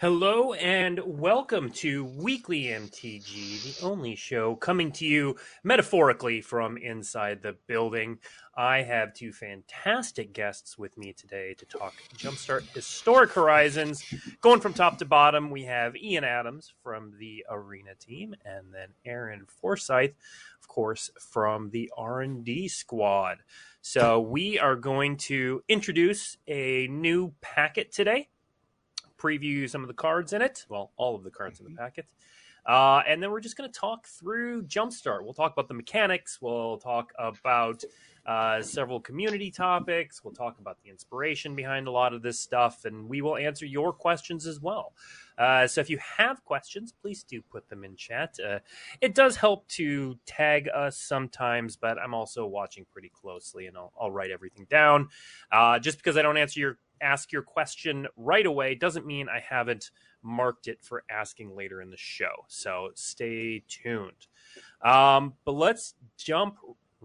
Hello and welcome to Weekly MTG, the only show coming to you metaphorically from inside the building. I have two fantastic guests with me today to talk Jumpstart Historic Horizons. Going from top to bottom, we have Ian Adams from the Arena team, and then Aaron Forsyth, of course, from the R&D squad. So we are going to introduce a new packet today preview some of the cards in it. Well, all of the cards in the packet. Uh, and then we're just going to talk through Jumpstart. We'll talk about the mechanics. We'll talk about uh, several community topics. We'll talk about the inspiration behind a lot of this stuff, and we will answer your questions as well. Uh, so if you have questions, please do put them in chat. Uh, it does help to tag us sometimes, but I'm also watching pretty closely, and I'll, I'll write everything down. Uh, just because I don't answer your ask your question right away doesn't mean I haven't marked it for asking later in the show. So stay tuned. Um, but let's jump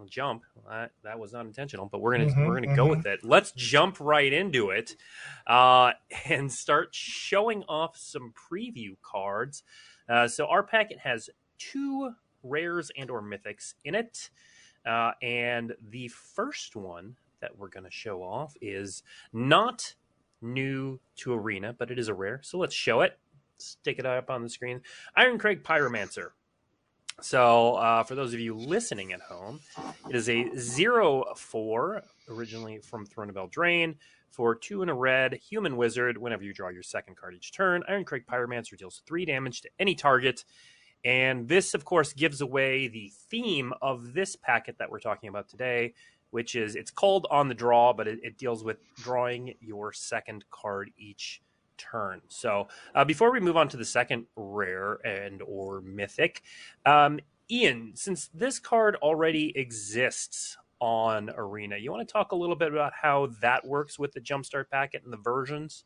jump that, that was not intentional but we're gonna mm-hmm, we're gonna mm-hmm. go with it let's jump right into it uh, and start showing off some preview cards uh, so our packet has two rares and or mythics in it uh, and the first one that we're going to show off is not new to Arena, but it is a rare. So let's show it. Stick it up on the screen. Irencrag Pyromancer. So, uh, for those of you listening at home, it is a 0 4, originally from Throne of Eldraine, for two in a red, human wizard. Whenever you draw your second card each turn, Irencrag Pyromancer deals three damage to any target. And this, of course, gives away the theme of this packet that we're talking about today, which is it's called on the draw, but it, it deals with drawing your second card each turn. So uh, before we move on to the second rare and or mythic, um, Ian, since this card already exists on Arena, you want to talk a little bit about how that works with the Jumpstart packet and the versions?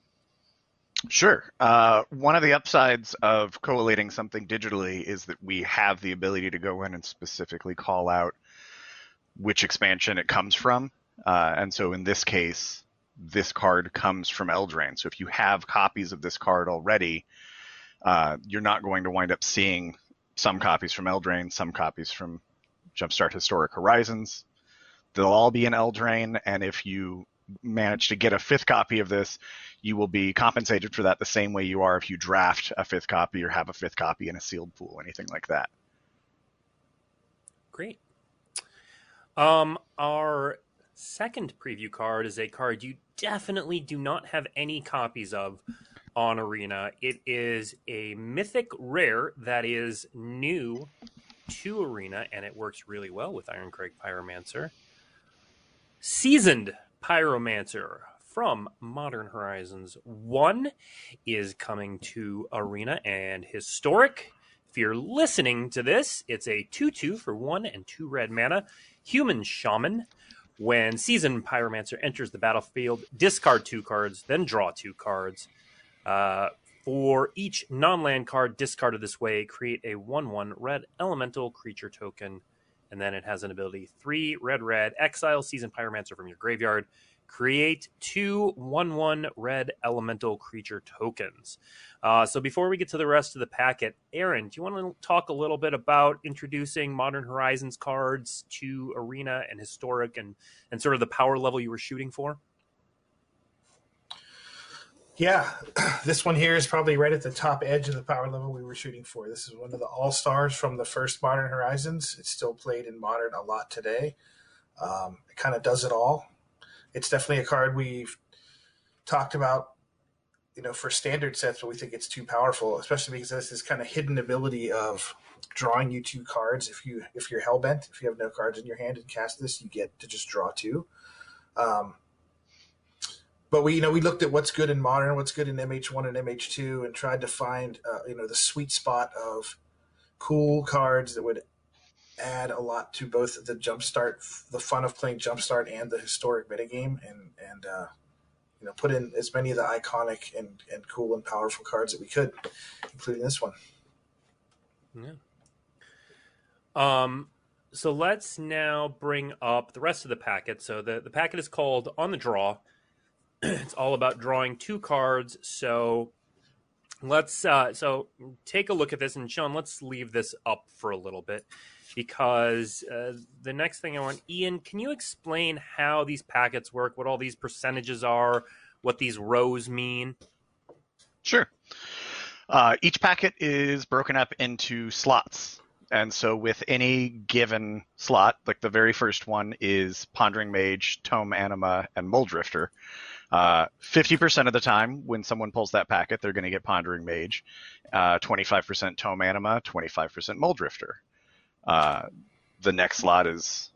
Sure. Uh, one of the upsides of collating something digitally is that we have the ability to go in and specifically call out which expansion it comes from. Uh, and so in this case, this card comes from Eldraine. So if you have copies of this card already, uh, you're not going to wind up seeing some copies from Eldraine, some copies from Jumpstart Historic Horizons. They'll all be in Eldraine, and if you manage to get a fifth copy of this, you will be compensated for that the same way you are if you draft a fifth copy or have a fifth copy in a sealed pool, anything like that. Great. Um, our second preview card is a card you definitely do not have any copies of on Arena. It is a mythic rare that is new to Arena, and it works really well with Irencrag Pyromancer. Seasoned Pyromancer from Modern Horizons 1 is coming to Arena and Historic. If you're listening to this, it's a 2 2 for 1 and 2 red mana. Human Shaman. When Seasoned Pyromancer enters the battlefield, discard two cards, then draw two cards. Uh, for each non land card discarded this way, create a 1 1 red elemental creature token. And then it has an ability 3 red red, exile Seasoned Pyromancer from your graveyard create two one one red elemental creature tokens. Uh, so before we get to the rest of the packet, Aaron, do you want to talk a little bit about introducing Modern Horizons cards to Arena and Historic, and and sort of the power level you were shooting for? Yeah, this one here is probably right at the top edge of the power level we were shooting for. This is one of the all stars from the first Modern Horizons. It's still played in Modern a lot today. Um, it kind of does it all it's definitely a card we've talked about you know for standard sets but we think it's too powerful especially because this kind of hidden ability of drawing you two cards if you if you're hellbent if you have no cards in your hand and cast this you get to just draw two. Um, but we you know we looked at what's good in modern what's good in mh1 and mh2 and tried to find uh, you know the sweet spot of cool cards that would add a lot to both the jumpstart, the fun of playing jumpstart, and the historic metagame, and and uh, you know put in as many of the iconic and and cool and powerful cards that we could, including this one. Yeah. Um. So let's now bring up the rest of the packet. So the the packet is called On the Draw. it's all about drawing two cards. So let's uh, so take a look at this, and Sean, let's leave this up for a little bit because uh, the next thing I want, Ian, can you explain how these packets work, what all these percentages are, what these rows mean? Sure. Uh, each packet is broken up into slots. And so with any given slot, like the very first one is Pondering Mage, Tome Anima, and Mulldrifter. Uh, 50% of the time when someone pulls that packet, they're going to get Pondering Mage, uh, 25% Tome Anima, 25% Mulldrifter. Uh, the next slot is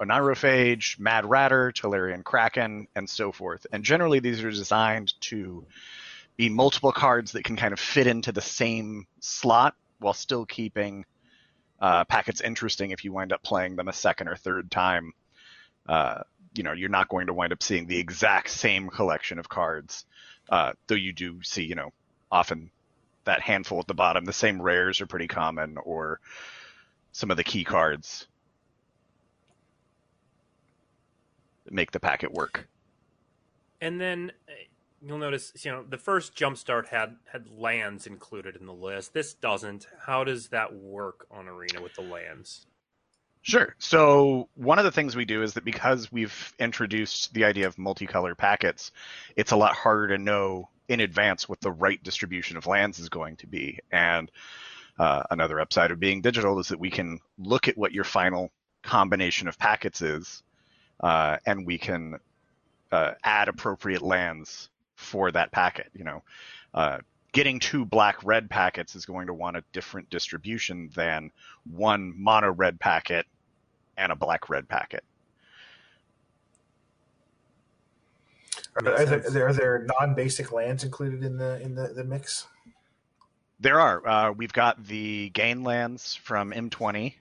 Oneirophage, Mad Ratter, Tolarian Kraken, and so forth. And generally, these are designed to be multiple cards that can kind of fit into the same slot while still keeping uh, packets interesting if you wind up playing them a second or third time. Uh, you know, you're not going to wind up seeing the exact same collection of cards, uh, though you do see, you know, often that handful at the bottom. The same rares are pretty common, or some of the key cards make the packet work. And then uh, you'll notice, you know, the first Jumpstart had had lands included in the list. This doesn't. How does that work on Arena with the lands? Sure. So one of the things we do is that because we've introduced the idea of multicolor packets, it's a lot harder to know in advance what the right distribution of lands is going to be. And uh, another upside of being digital is that we can look at what your final combination of packets is, uh, and we can uh, add appropriate lands for that packet. You know, uh, getting two black red packets is going to want a different distribution than one mono red packet and a black red packet. Are, are, there, are there non-basic lands included in the in the, the mix? There are. Uh, we've got the gain lands from M20,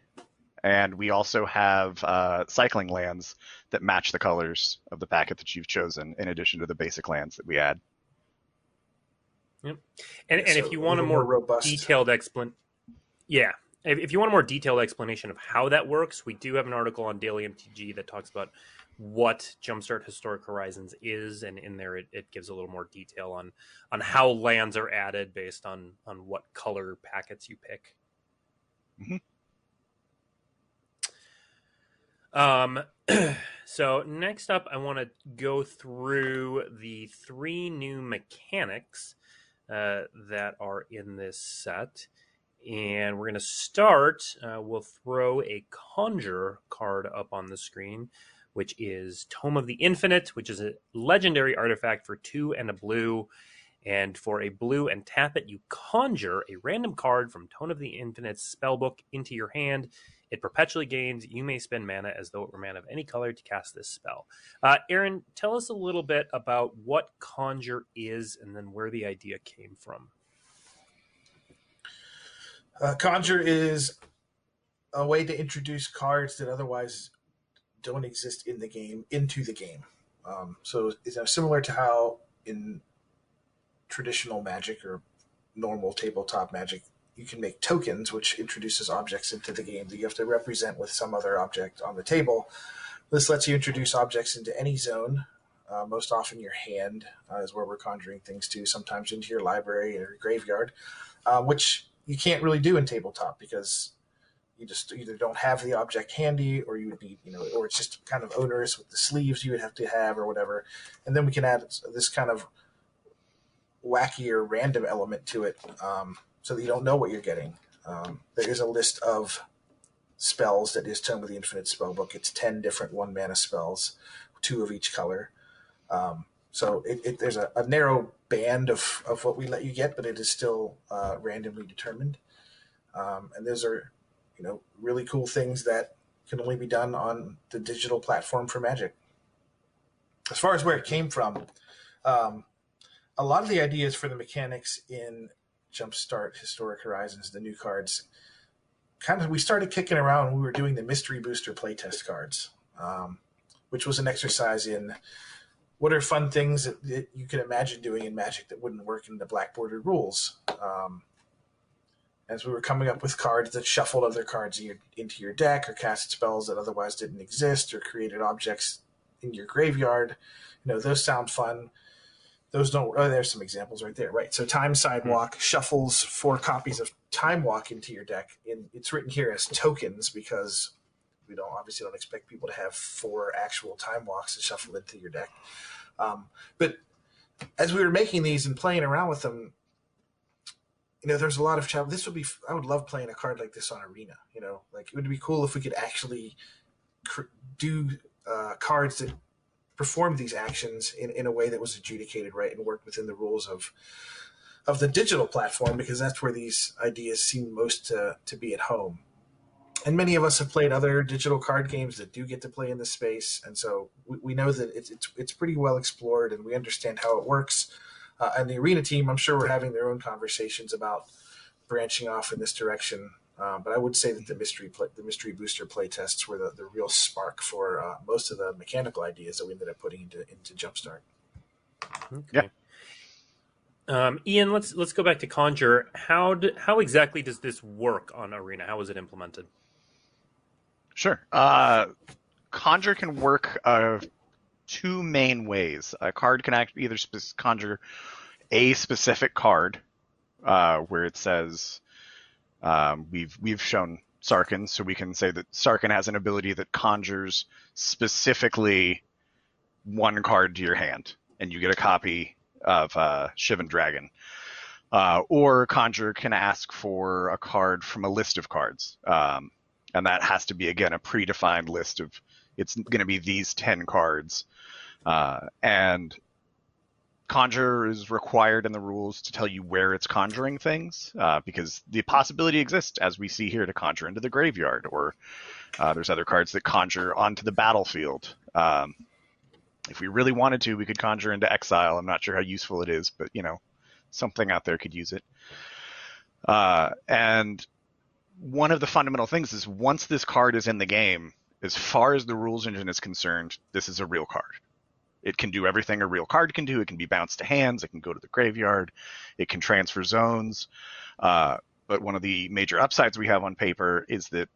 and we also have uh, cycling lands that match the colors of the packet that you've chosen, in addition to the basic lands that we add. Yep. And, and so if you want a more, more robust. detailed explanation, yeah, if, if you want a more detailed explanation of how that works, we do have an article on Daily MTG that talks about what Jumpstart Historic Horizons is, and in there it, it, gives a little more detail on on how lands are added based on on what color packets you pick. Mm-hmm. Um. so next up, I want to go through the three new mechanics uh, that are in this set. And we're going to start. Uh, we'll throw a conjure card up on the screen which is Tome of the Infinite, which is a legendary artifact for two and a blue. And for a blue and tap it, you conjure a random card from Tome of the Infinite's spellbook into your hand. It perpetually gains. You may spend mana as though it were mana of any color to cast this spell. Uh, Aaron, tell us a little bit about what conjure is and then where the idea came from. Uh, conjure is a way to introduce cards that otherwise don't exist in the game into the game. Um, so it's similar to how in traditional magic or normal tabletop magic, you can make tokens, which introduces objects into the game that you have to represent with some other object on the table. This lets you introduce objects into any zone. Uh, most often, your hand uh, is where we're conjuring things to. Sometimes into your library or your graveyard, uh, which you can't really do in tabletop because you just either don't have the object handy or you would need you know or it's just kind of onerous with the sleeves you would have to have or whatever. And then we can add this kind of wacky or random element to it um, so that you don't know what you're getting. Um, there is a list of spells that is tome of the infinite spell book. It's 10 different one mana spells two of each color. Um, so it, it, there's a, a, narrow band of, of what we let you get but it is still uh, randomly determined. Um, and those are you know, really cool things that can only be done on the digital platform for Magic. As far as where it came from, um, a lot of the ideas for the mechanics in Jumpstart Historic Horizons, the new cards, kind of we started kicking around when we were doing the Mystery Booster playtest cards, um, which was an exercise in what are fun things that, that, you can imagine doing in Magic that wouldn't work in the black rules. Um, as we were coming up with cards that shuffled other cards in your, into your deck or cast spells that otherwise didn't exist or created objects in your graveyard. You know, those sound fun. those don't. Oh, there's some examples right there. Right. So time sidewalk mm-hmm. shuffles four copies of time walk into your deck. And it's written here as tokens because we don't obviously don't expect people to have four actual time walks to shuffle into your deck. Um, but as we were making these and playing around with them, you know, there's a lot of challenge. This would be. I would love playing a card like this on Arena. You know, like it would be cool if we could actually cr- do uh, cards that performed these actions in, in a way that was adjudicated right and worked within the rules of of the digital platform because that's where these ideas seem most to, to be at home. And many of us have played other digital card games that do get to play in this space, and so we, we know that it's, it's it's pretty well explored, and we understand how it works. Uh, and the arena team, I'm sure, we're having their own conversations about branching off in this direction uh, but I would say that the mystery play, the mystery booster play tests were the, the real spark for uh, most of the mechanical ideas that we ended up putting into into Jumpstart. Okay. Yeah. Um, Ian, let's let's go back to Conjure. How do, how exactly does this work on Arena? How is it implemented? Sure. Uh, Conjure can work uh, two main ways. A card can act either sp- conjure a specific card, uh, where it says um, we've we've shown Sarkhan, so we can say that Sarkhan has an ability that conjures specifically one card to your hand, and you get a copy of uh, Shivan Dragon. Uh, or Conjure can ask for a card from a list of cards, um, and that has to be again a predefined list of. It's going to be these ten cards, uh, and conjure is required in the rules to tell you where it's conjuring things, uh, because the possibility exists, as we see here, to conjure into the graveyard, or uh, there's other cards that conjure onto the battlefield. Um, if we really wanted to, we could conjure into exile. I'm not sure how useful it is, but you know, something out there could use it. Uh, and one of the fundamental things is once this card is in the game, as far as the rules engine is concerned, this is a real card. It can do everything a real card can do. It can be bounced to hands. It can go to the graveyard. It can transfer zones. Uh, but one of the major upsides we have on paper is that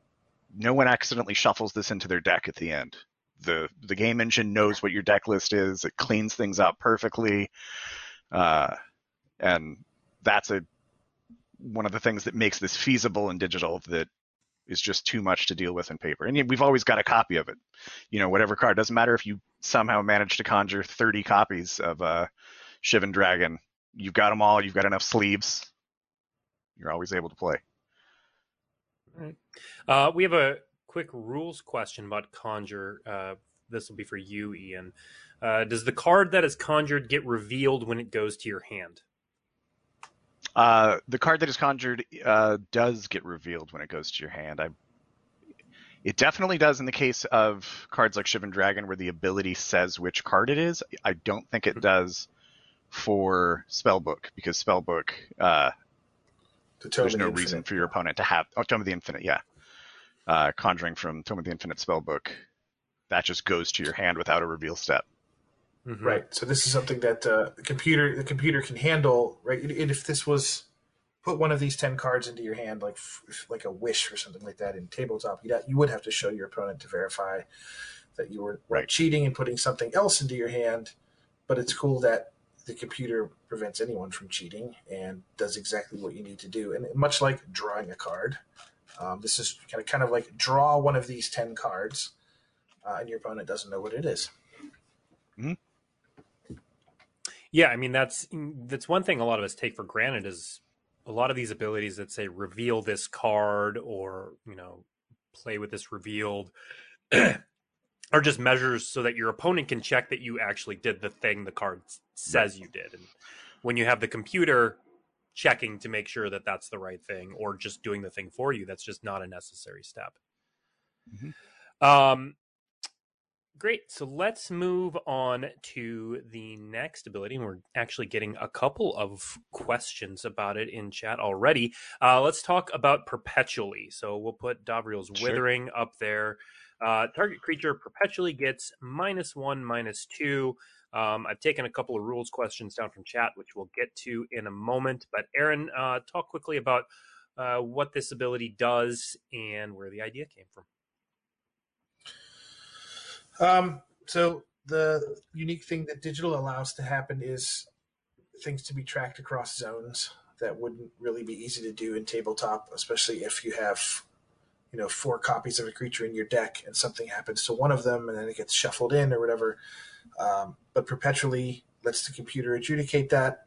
no one accidentally shuffles this into their deck at the end. The the game engine knows what your deck list is. It cleans things up perfectly, uh, and that's a one of the things that makes this feasible in digital that is just too much to deal with in paper. And we've always got a copy of it. You know, whatever card doesn't matter if you somehow manage to conjure 30 copies of uh, Shivan Dragon. You've got them all. You've got enough sleeves. You're always able to play. Right. Uh, we have a quick rules question about conjure. Uh, this will be for you, Ian. Uh, does the card that is conjured get revealed when it goes to your hand? Uh, the card that is conjured uh, does get revealed when it goes to your hand. I, it definitely does in the case of cards like Shivan Dragon, where the ability says which card it is. I don't think it does for Spellbook because Spellbook, uh, there's no the reason for your opponent to have oh, Tome of the Infinite. Yeah, uh, conjuring from Tome of the Infinite Spellbook, that just goes to your hand without a reveal step. Mm-hmm. Right. So this is something that uh, the computer the computer can handle. Right. if this was put one of these ten cards into your hand, like like a wish or something like that in tabletop, you you would have to show your opponent to verify that you were right. cheating and putting something else into your hand. But it's cool that the computer prevents anyone from cheating and does exactly what you need to do. And much like drawing a card, um, this is kind of kind of like draw one of these ten cards, uh, and your opponent doesn't know what it is. Mm-hmm. Yeah, I mean that's that's one thing a lot of us take for granted is a lot of these abilities that say reveal this card or you know play with this revealed are just measures so that your opponent can check that you actually did the thing the card says you did. And when you have the computer checking to make sure that that's the right thing or just doing the thing for you that's just not a necessary step. Mm-hmm. um Great. So let's move on to the next ability. And we're actually getting a couple of questions about it in chat already. Uh, let's talk about perpetually. So we'll put Davriel's sure. Withering up there. Uh, target creature perpetually gets minus one, minus two. Um, I've taken a couple of rules questions down from chat, which we'll get to in a moment. But Aaron, uh, talk quickly about uh, what this ability does and where the idea came from. Um, so the unique thing that digital allows to happen is things to be tracked across zones that wouldn't really be easy to do in tabletop, especially if you have, you know, four copies of a creature in your deck and something happens to one of them and then it gets shuffled in or whatever. Um, but perpetually lets the computer adjudicate that.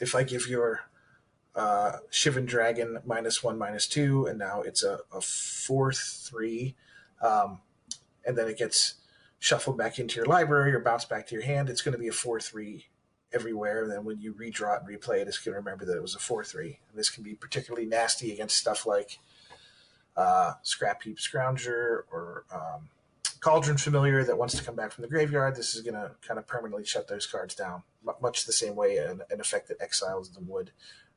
If I give your uh, Shivan Dragon minus one, minus two, and now it's a, a four, three, um, and then it gets shuffled back into your library or bounced back to your hand, it's going to be a four, three, everywhere. And then when you redraw it and replay it, it's going to remember that it was a 4 3. And this can be particularly nasty against stuff like uh, Scrapheap Scrounger or um, Cauldron Familiar that wants to come back from the graveyard. This is going to kind of permanently shut those cards down, much the same way an, an effect that exiles them would.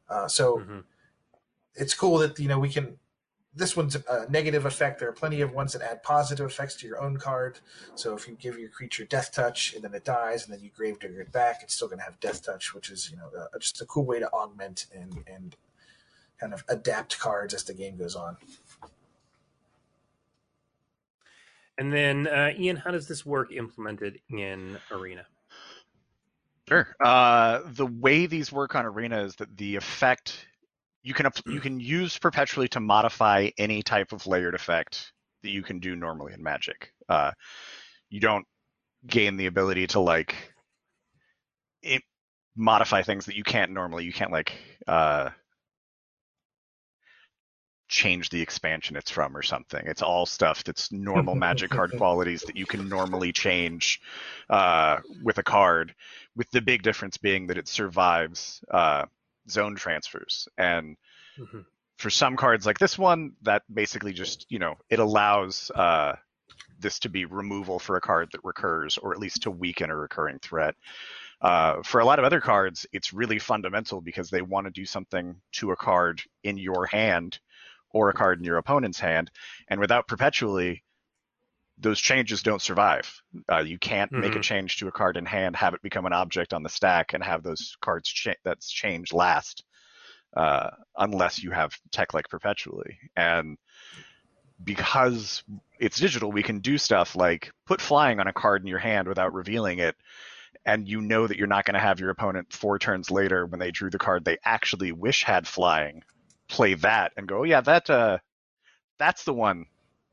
Uh, so mm-hmm. it's cool that you know we can this one's a negative effect. There are plenty of ones that add positive effects to your own card. So if you give your creature Death Touch and then it dies, and then you grave Gravedigger it back, it's still going to have Death Touch, which is you know uh, just a cool way to augment and and kind of adapt cards as the game goes on. And then, uh, Ian, how does this work implemented in Arena? Sure. Uh, the way these work on Arena is that the effect you can you can use perpetually to modify any type of layered effect that you can do normally in Magic. Uh, you don't gain the ability to like it, modify things that you can't normally. You can't like uh, change the expansion it's from or something. It's all stuff that's normal Magic card qualities that you can normally change uh, with a card. With the big difference being that it survives uh, zone transfers. And mm-hmm. for some cards like this one, that basically just, you know, it allows uh, this to be removal for a card that recurs, or at least to weaken a recurring threat. Uh, for a lot of other cards, it's really fundamental because they want to do something to a card in your hand or a card in your opponent's hand. And without perpetually, those changes don't survive. Uh, you can't mm-hmm. make a mm-hmm. change to a card in hand, have it become an object on the stack, and have those cards cha- that's changed last, uh, unless you have tech like perpetually. And because it's digital, we can do stuff like put flying on a card in your hand without revealing it, and you know that you're not going to have your opponent four turns later when they drew the card they actually wish had flying, play that and go, oh yeah, that uh, that's the one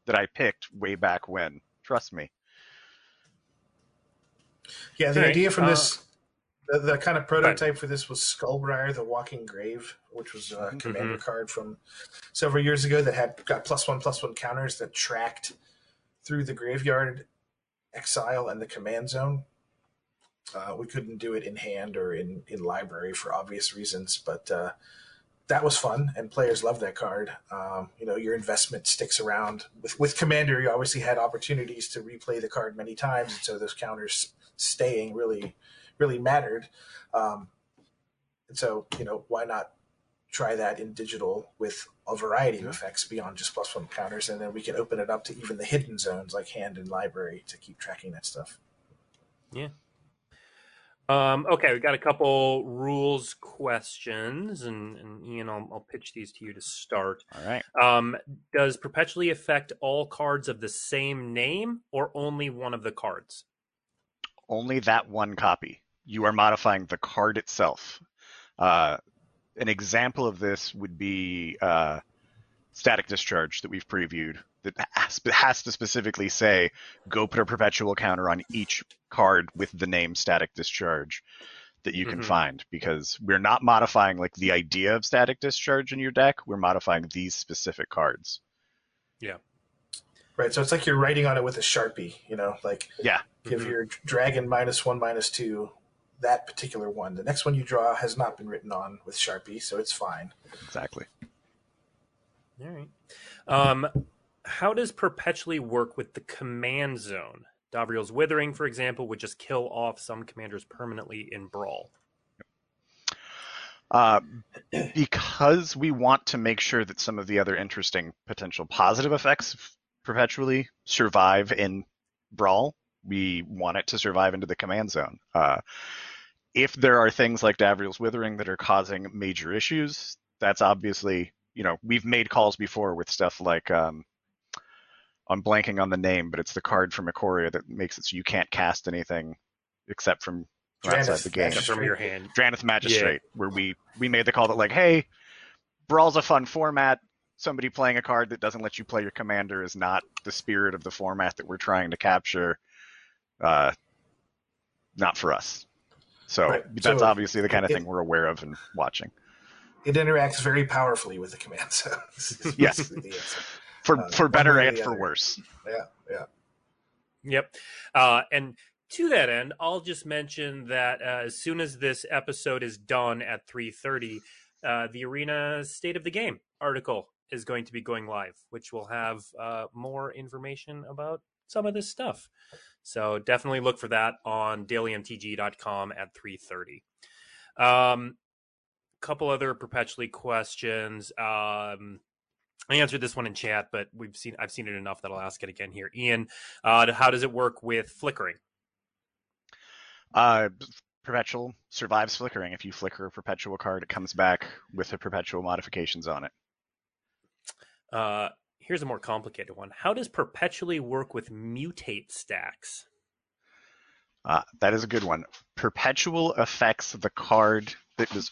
that I picked way back when. Trust me. Yeah, the idea from uh, this, the, the, kind of prototype for this was Skullbriar, the Walking Grave, which was a mm-hmm. commander card from several years ago that had got plus one plus one counters that tracked through the graveyard, exile, and the command zone. Uh, we couldn't do it in hand or in, in library for obvious reasons, but uh, that was fun, and players love that card. Um, you know, your investment sticks around. With with Commander, you obviously had opportunities to replay the card many times, and so those counters staying really, really mattered. Um, and so, you know, why not try that in digital with a variety of effects beyond just plus one counters, and then we can open it up to even the hidden zones like hand and library to keep tracking that stuff. Yeah, um, okay, we got a couple rules questions, and, and Ian, I'll, I'll, pitch these to you to start. All right. Um, does perpetually affect all cards of the same name, or only one of the cards? Only that one copy. You are modifying the card itself. Uh, an example of this would be uh, static discharge that we've previewed that has to specifically say go put a perpetual counter on each card with the name static discharge that you can mm-hmm. find because we're not modifying like the idea of static discharge in your deck. We're modifying these specific cards. Yeah. Right so it's like you're writing on it with a sharpie you know like yeah. give mm-hmm. your dragon minus one minus two that particular one. The next one you draw has not been written on with sharpie so it's fine. Exactly all right um how does perpetually work with the command zone? Davriel's Withering, for example, would just kill off some commanders permanently in Brawl. Uh, because we want to make sure that some of the other interesting potential positive effects perpetually survive in Brawl, we want it to survive into the command zone. Uh, if there are things like Davriel's Withering that are causing major issues, that's obviously, you know, we've made calls before with stuff like um, I'm blanking on the name, but it's the card from Ikoria that makes it so you can't cast anything except from from outside the game. Except from your hand. Drannith Magistrate, where we we made the call that like, hey, Brawl's a fun format. Somebody playing a card that doesn't let you play your commander is not the spirit of the format that we're trying to capture. Uh, not for us. So Right. that's So obviously the kind of it- thing we're aware of and watching. It interacts very powerfully with the command. So Yes. basically the answer. For Uh, for better and for other. worse. Yeah, yeah. Yep. Uh, and to that end, I'll just mention that uh, as soon as this episode is done at 3:30, uh, the Arena State of the Game article is going to be going live, which will have uh, more information about some of this stuff. So definitely look for that on dailymtg.com at 3:30. Um, couple other perpetually questions. Um, I answered this one in chat, but we've seen I've seen it enough that I'll ask it again here. Ian, uh, how does it work with flickering? Uh, perpetual survives flickering. If you flicker a perpetual card, it comes back with the perpetual modifications on it. Uh, here's a more complicated one. How does perpetually work with mutate stacks? Uh, that is a good one. Perpetual affects the card that was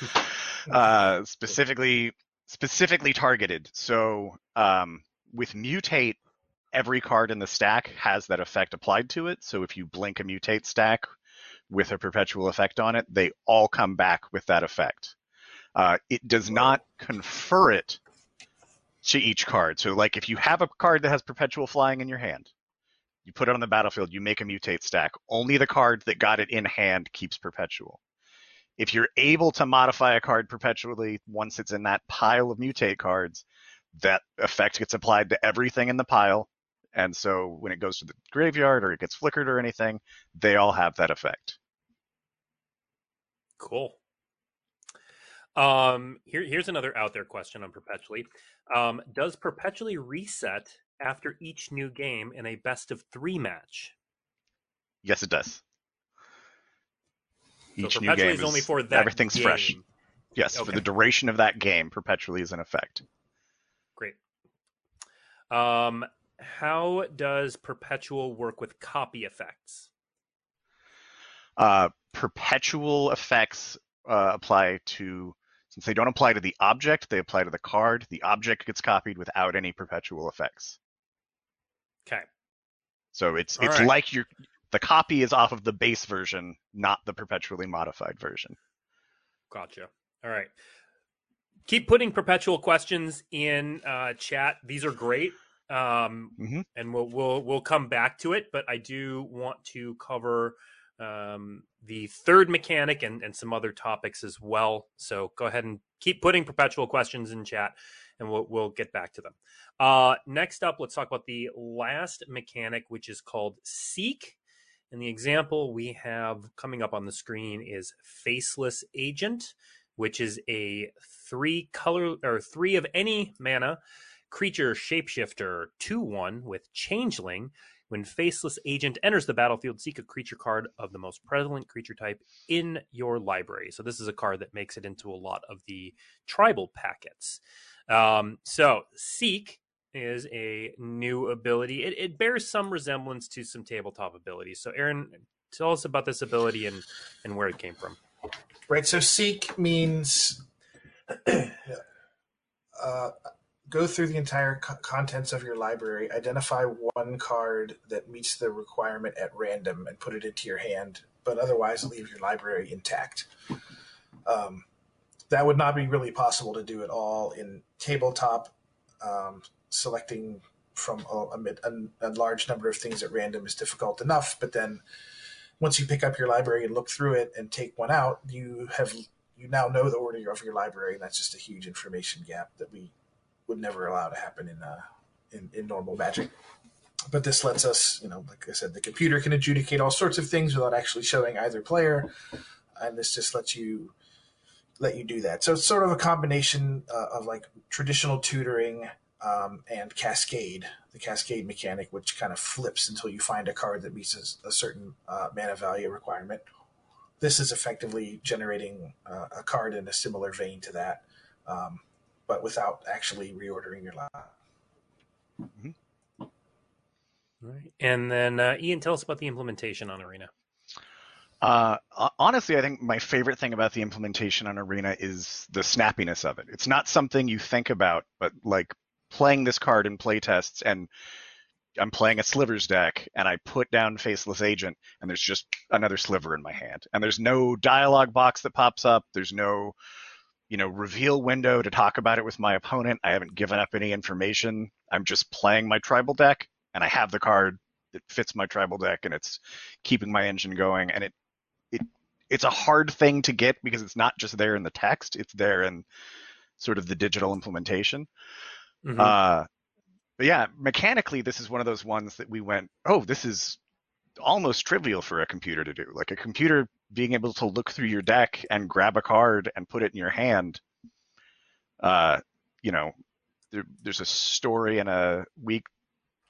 uh, specifically specifically targeted. So um, with mutate, every card in the stack has that effect applied to it. So if you blink a mutate stack with a perpetual effect on it, they all come back with that effect. Uh, it does not confer it to each card. So like if you have a card that has perpetual flying in your hand, you put it on the battlefield, you make a mutate stack. Only the card that got it in hand keeps perpetual. If you're able to modify a card perpetually once it's in that pile of mutate cards, that effect gets applied to everything in the pile. And so when it goes to the graveyard or it gets flickered or anything, they all have that effect. Cool. Um, here, here's another out there question on perpetually. Um, does perpetually reset after each new game in a best of three match? Yes, it does. So new perpetually game is only for that. everything's fresh. game. Yes, for the duration of that game, perpetually is in effect. Great. Um, how does perpetual work with copy effects? Uh, perpetual effects uh, apply to since they don't apply to the object, they apply to the card. The object gets copied without any perpetual effects. Okay. So it's All it's right. like your the copy is off of the base version, not the perpetually modified version. Gotcha. All right. Keep putting perpetual questions in uh, chat. These are great, um, Mhm. and we'll we'll we'll come back to it. But I do want to cover um, the third mechanic and and some other topics as well. So go ahead and keep putting perpetual questions in chat, and we'll we'll get back to them. Uh, next up, let's talk about the last mechanic, which is called Seek. And the example we have coming up on the screen is Faceless Agent, which is a three color or three of any mana creature shapeshifter 2 1 with Changeling. When Faceless Agent enters the battlefield, seek a creature card of the most prevalent creature type in your library. So, this is a card that makes it into a lot of the tribal packets. Um, so, Seek is a new ability. It, it bears some resemblance to some tabletop abilities. So, Aaron, tell us about this ability and, and where it came from. Right. So seek means uh, go through the entire co- contents of your library, identify one card that meets the requirement at random, and put it into your hand. But otherwise, leave your library intact. Um, that would not be really possible to do at all in tabletop. Um, selecting from a, a, a large number of things at random is difficult enough, but then once you pick up your library and look through it and take one out, you have you now know the order of your library, and that's just a huge information gap that we would never allow to happen in uh, in, in normal Magic. But this lets us, you know, like I said, the computer can adjudicate all sorts of things without actually showing either player, and this just lets you let you do that. So it's sort of a combination uh, of like traditional tutoring um, and Cascade, the Cascade mechanic, which kind of flips until you find a card that meets a, a certain uh, mana value requirement. This is effectively generating uh, a card in a similar vein to that, um, but without actually reordering your line. Right. And then, uh, Ian, tell us about the implementation on Arena. Uh, honestly, I think my favorite thing about the implementation on Arena is the snappiness of it. It's not something you think about, but like playing this card in playtests and I'm playing a slivers deck and I put down faceless agent and there's just another sliver in my hand and there's no dialogue box that pops up. There's no, you know, reveal window to talk about it with my opponent. I haven't given up any information. I'm just playing my tribal deck and I have the card that fits my tribal deck and it's keeping my engine going and it it it's a hard thing to get because it's not just there in the text, it's there in sort of the digital implementation. Mm-hmm. Uh, but yeah, mechanically, this is one of those ones that we went, oh, this is almost trivial for a computer to do. Like a computer being able to look through your deck and grab a card and put it in your hand. Uh, you know, there, there's a story in a week,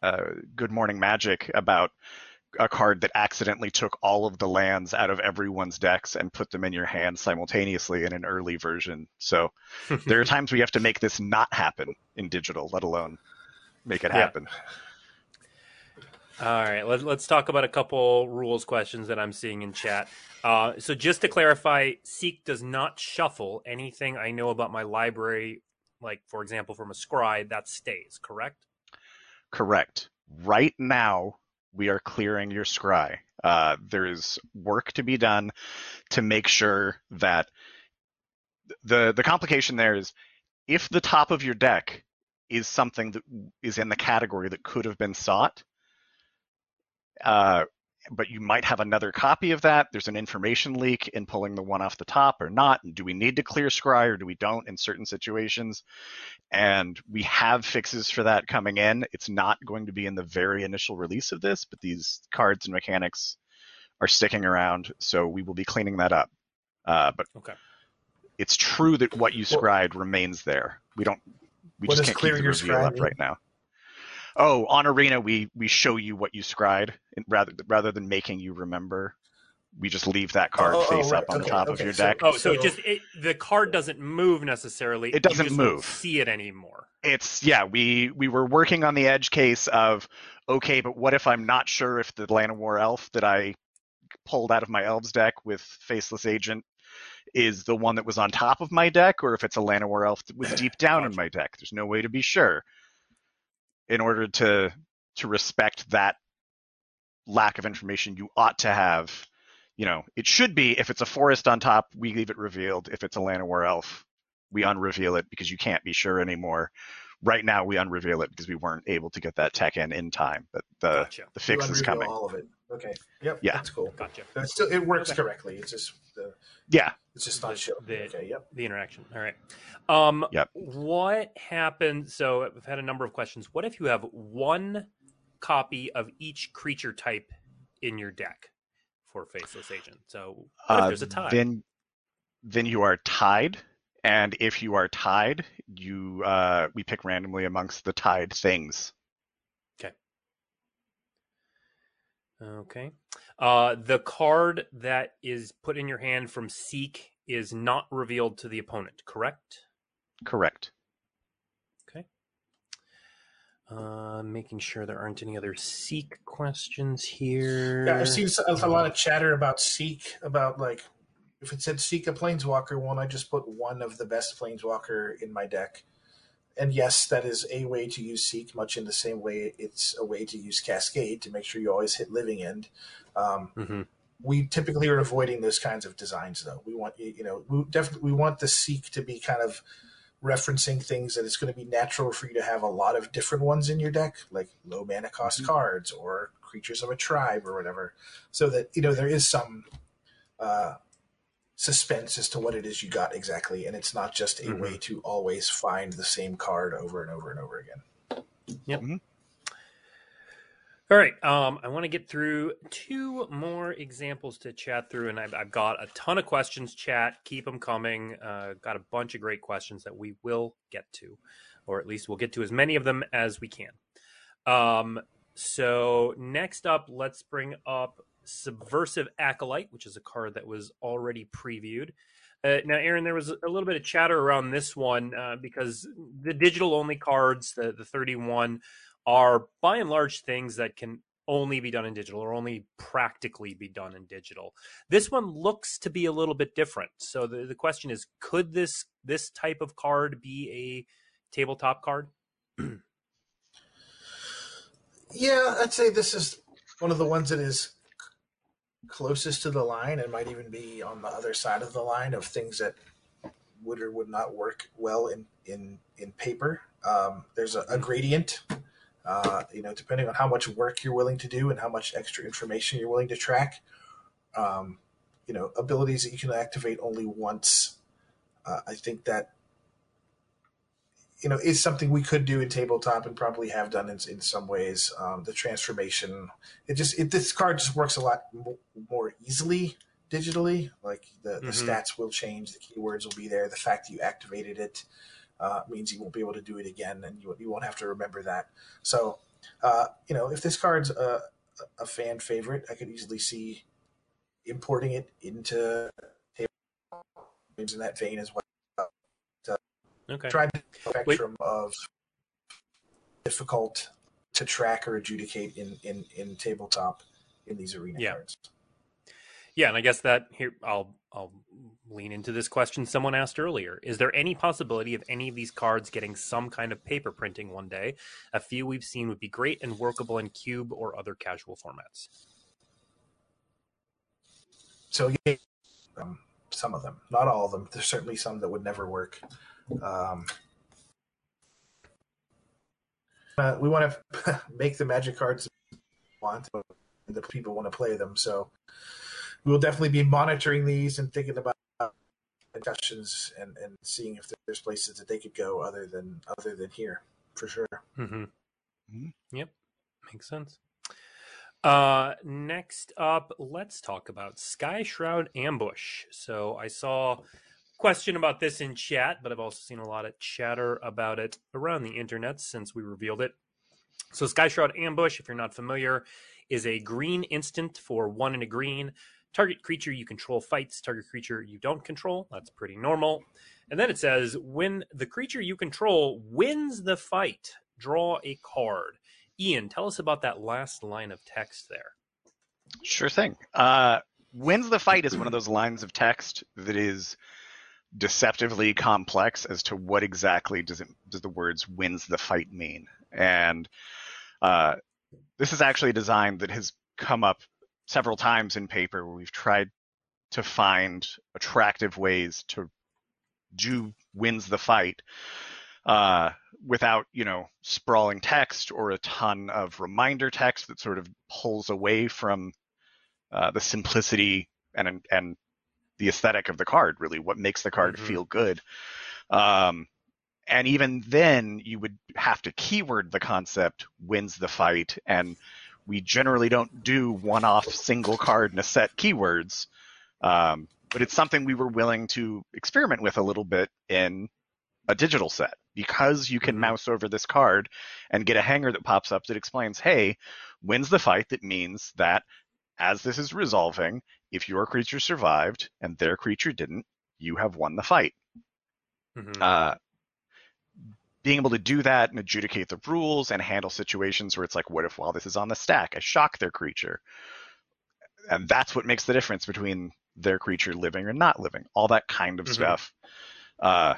uh, Good Morning Magic about a card that accidentally took all of the lands out of everyone's decks and put them in your hand simultaneously in an early version. So there are times we have to make this not happen in digital, let alone make it happen. All right, let, us talk about a couple rules questions that I'm seeing in chat. Uh, so, just to clarify, Seek does not shuffle anything I know about my library, like, for example, from a scry, that stays, correct? Correct. Right now, we are clearing your scry. Uh, there is work to be done to make sure that the the complication there is if the top of your deck is something that is in the category that could have been sought, uh, but you might have another copy of that. There's an information leak in pulling the one off the top or not. And do we need to clear scry or do we don't in certain situations? And we have fixes for that coming in. It's not going to be in the very initial release of this, but these cards and mechanics are sticking around. So we will be cleaning that up. Uh, but okay. it's true that what you scried well, remains there. We don't. We just can't keep the reveal up right now. Oh, on Arena we we show you what you scried rather rather than making you remember. We just leave that card oh, oh face oh, right. up on okay, the top okay. of your deck. oh, so, so just it, the card doesn't move necessarily. It doesn't move. see it anymore. It's yeah. We we were working on the edge case of okay, but what if I'm not sure if the Llanowar Elf that I pulled out of my Elves deck with Faceless Agent is the one that was on top of my deck, or if it's a Llanowar Elf that was deep down in my deck. There's no way to be sure in order to to respect that lack of information, you ought to have, you know, it should be if it's a forest on top, we leave it revealed. If it's a land Llanowar elf, we unreveal it because you can't be sure anymore. Right now, we unreveal it because we weren't able to get that tech in in time, but the gotcha. the fix is coming. All of it. Okay. Yep. Yeah. That's cool. Gotcha. But still, it works okay. correctly. It's just the yeah. It's just not show. The, okay. Yep. The interaction. All right. Um, yep. What happened? So I've had a number of questions. What if you have one copy of each creature type in your deck for Faceless Agent? So uh, there's a tie? Then, then you are tied. And if you are tied, you uh, we pick randomly amongst the tied things. Okay. Okay. Uh, the card that is put in your hand from Seek is not revealed to the opponent, correct? Correct. Okay. Uh, making sure there aren't any other Seek questions here. Yeah, I've seen a lot of chatter about Seek, about like if it said Seek a Planeswalker one, I just put one of the best Planeswalker in my deck. And yes, that is a way to use Seek, much in the same way it's a way to use Cascade to make sure you always hit living end. Um, mm-hmm. We typically are avoiding those kinds of designs, though. We want you know we definitely we want the Seek to be kind of referencing things that it's going to be natural for you to have a lot of different ones in your deck, like low mana cost mm-hmm. cards or creatures of a tribe or whatever, so that you know there is some uh, suspense as to what it is you got exactly, and it's not just a mm-hmm. way to always find the same card over and over and over again. Yep. Mm-hmm. All right. Um, I want to get through two more examples to chat through, and I've, I've got a ton of questions. Chat, keep them coming. Uh, got a bunch of great questions that we will get to, or at least we'll get to as many of them as we can. Um, so next up, let's bring up Subversive Acolyte, which is a card that was already previewed. Uh, now, Aaron, there was a little bit of chatter around this one uh, because the digital only cards, the, the 31, are by and large things that can only be done in digital or only practically be done in digital. This one looks to be a little bit different. So the, the question is could this this type of card be a tabletop card? yeah, I'd say this is one of the ones that is closest to the line and might even be on the other side of the line of things that would or would not work well in in in paper. Um, there's a, a gradient uh, you know, depending on how much work you're willing to do and how much extra information you're willing to track, um, you know, abilities that you can activate only once. Uh, I think that you know is something we could do in tabletop and probably have done in, in some ways. Um, the transformation, it just it, this card just works a lot more easily digitally. Like the, the mm-hmm. stats will change, the keywords will be there. The fact that you activated it uh, means you won't be able to do it again, and you, you won't have to remember that. So, uh, you know, if this card's a, a fan favorite, I could easily see importing it into tabletop. games in that vein as well. Okay. Try the spectrum Wait. of difficult to track or adjudicate in, in, in tabletop in these arena yeah. cards. Yeah, and I guess that here I'll I'll lean into this question someone asked earlier. Is there any possibility of any of these cards getting some kind of paper printing one day? A few we've seen would be great and workable in cube or other casual formats. So yeah, um, some of them, not all of them. There's certainly some that would never work. Um, uh, we want to make the magic cards want the people want to play them. So we will definitely be monitoring these and thinking about discussions and, and seeing if there's places that they could go other than other than here for sure. Mm-hmm. Mm-hmm. Yep, makes sense. Uh, next up, let's talk about Skyshroud Ambush. So I saw question about this in chat, but I've also seen a lot of chatter about it around the internet since we revealed it. So Skyshroud Ambush, if you're not familiar, is a green instant for one and a green Target creature you control fights, target creature you don't control. That's pretty normal. And then it says when the creature you control wins the fight, draw a card. Ian, tell us about that last line of text there. Sure thing. Uh, wins the fight is one of those lines of text that is deceptively complex as to what exactly does it does the words wins the fight mean. And uh, this is actually a design that has come up several times in paper. Where we've tried to find attractive ways to do wins the fight uh, without you know sprawling text or a ton of reminder text that sort of pulls away from uh, the simplicity and and the aesthetic of the card really what makes the card mm-hmm. feel good um, and even then you would have to keyword the concept wins the fight and we generally don't do one-off single card in a set keywords, um, but it's something we were willing to experiment with a little bit in a digital set because you can mm-hmm. mouse over this card and get a hanger that pops up that explains, hey, wins the fight that means that as this is resolving, if your creature survived and their creature didn't, you have won the fight. Mm-hmm. Uh, being able to do that and adjudicate the rules and handle situations where it's like, what if while this is on the stack, I shock their creature? And that's what makes the difference between their creature living or not living. All that kind of mm-hmm. stuff. Uh,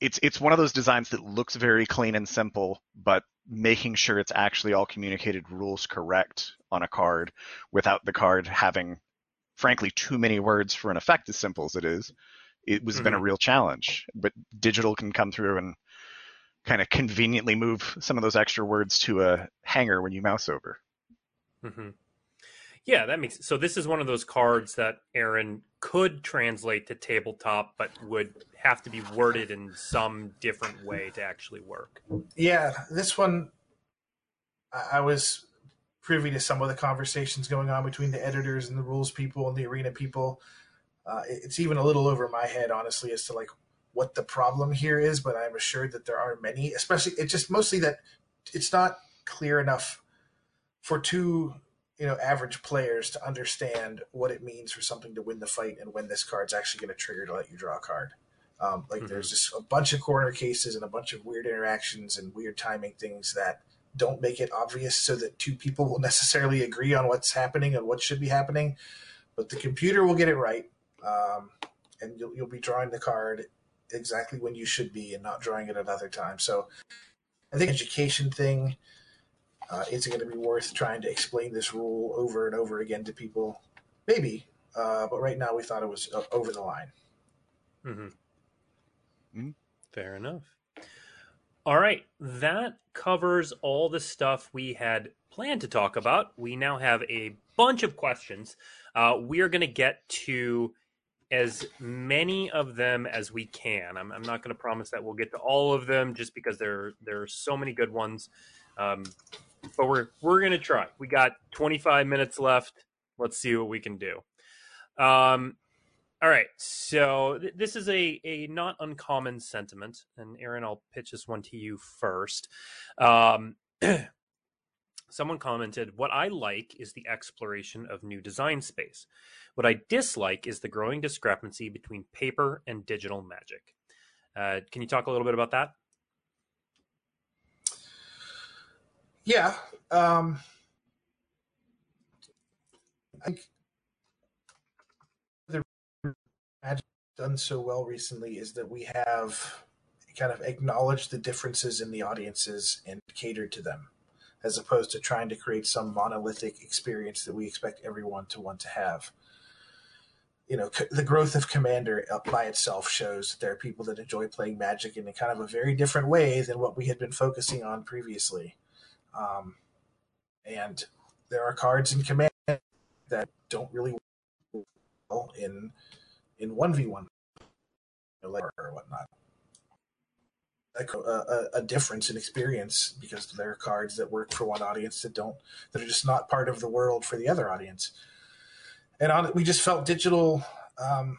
it's it's one of those designs that looks very clean and simple, but making sure it's actually all communicated rules correct on a card without the card having, frankly, too many words for an effect as simple as it is, it was mm-hmm. been a mm-hmm. real challenge. But digital can come through and kind of conveniently move some of those extra words to a hanger when you mouse over. Mm-hmm. Yeah, that makes so. This is one of those cards that Aaron could translate to tabletop, but would have to be worded in some different way to actually work. Yeah, this one, I was privy to some of the conversations going on between the editors and the rules people and the arena people. Uh, it's even a little over my head, honestly, as to like what the problem here is, but I'm assured that there are many, especially it's just mostly that it's not clear enough for two you know average players to understand what it means for something to win the fight and when this card's actually going to trigger to let you draw a card. Um, like mm-hmm. there's just a bunch of corner cases and a bunch of weird interactions and weird timing things that don't make it obvious so that two people will necessarily agree on what's happening and what should be happening. But the computer will get it right, um, and you'll, you'll be drawing the card exactly when you should be and not drawing it at other times. So I think education thing uh, is it going to be worth trying to explain this rule over and over again to people? Maybe, uh, but right now we thought it was uh, over the line. Mm-hmm. Mm-hmm. Fair enough. All right, that covers all the stuff we had planned to talk about. We now have a bunch of questions. Uh, we are going to get to as many of them as we can. I'm, I'm not going to promise that we'll get to all of them, just because there there are so many good ones. Um, but we're we're going to try. We got 25 minutes left. Let's see what we can do. Um, all right, so th- this is a a not uncommon sentiment, and Aaron, I'll pitch this one to you first. Um, someone commented, "What I like is the exploration of new design space. What I dislike is the growing discrepancy between paper and digital magic." Uh, can you talk a little bit about that? Yeah, um, I think the done so well recently is that we have kind of acknowledged the differences in the audiences and catered to them, as opposed to trying to create some monolithic experience that we expect everyone to want to have. You know, the growth of Commander by itself shows that there are people that enjoy playing Magic in a kind of a very different way than what we had been focusing on previously. Um, and there are cards in command that don't really well in in one v one or whatnot. A, a, a, difference in experience because there are cards that work for one audience that don't that are just not part of the world for the other audience. And on we just felt digital um,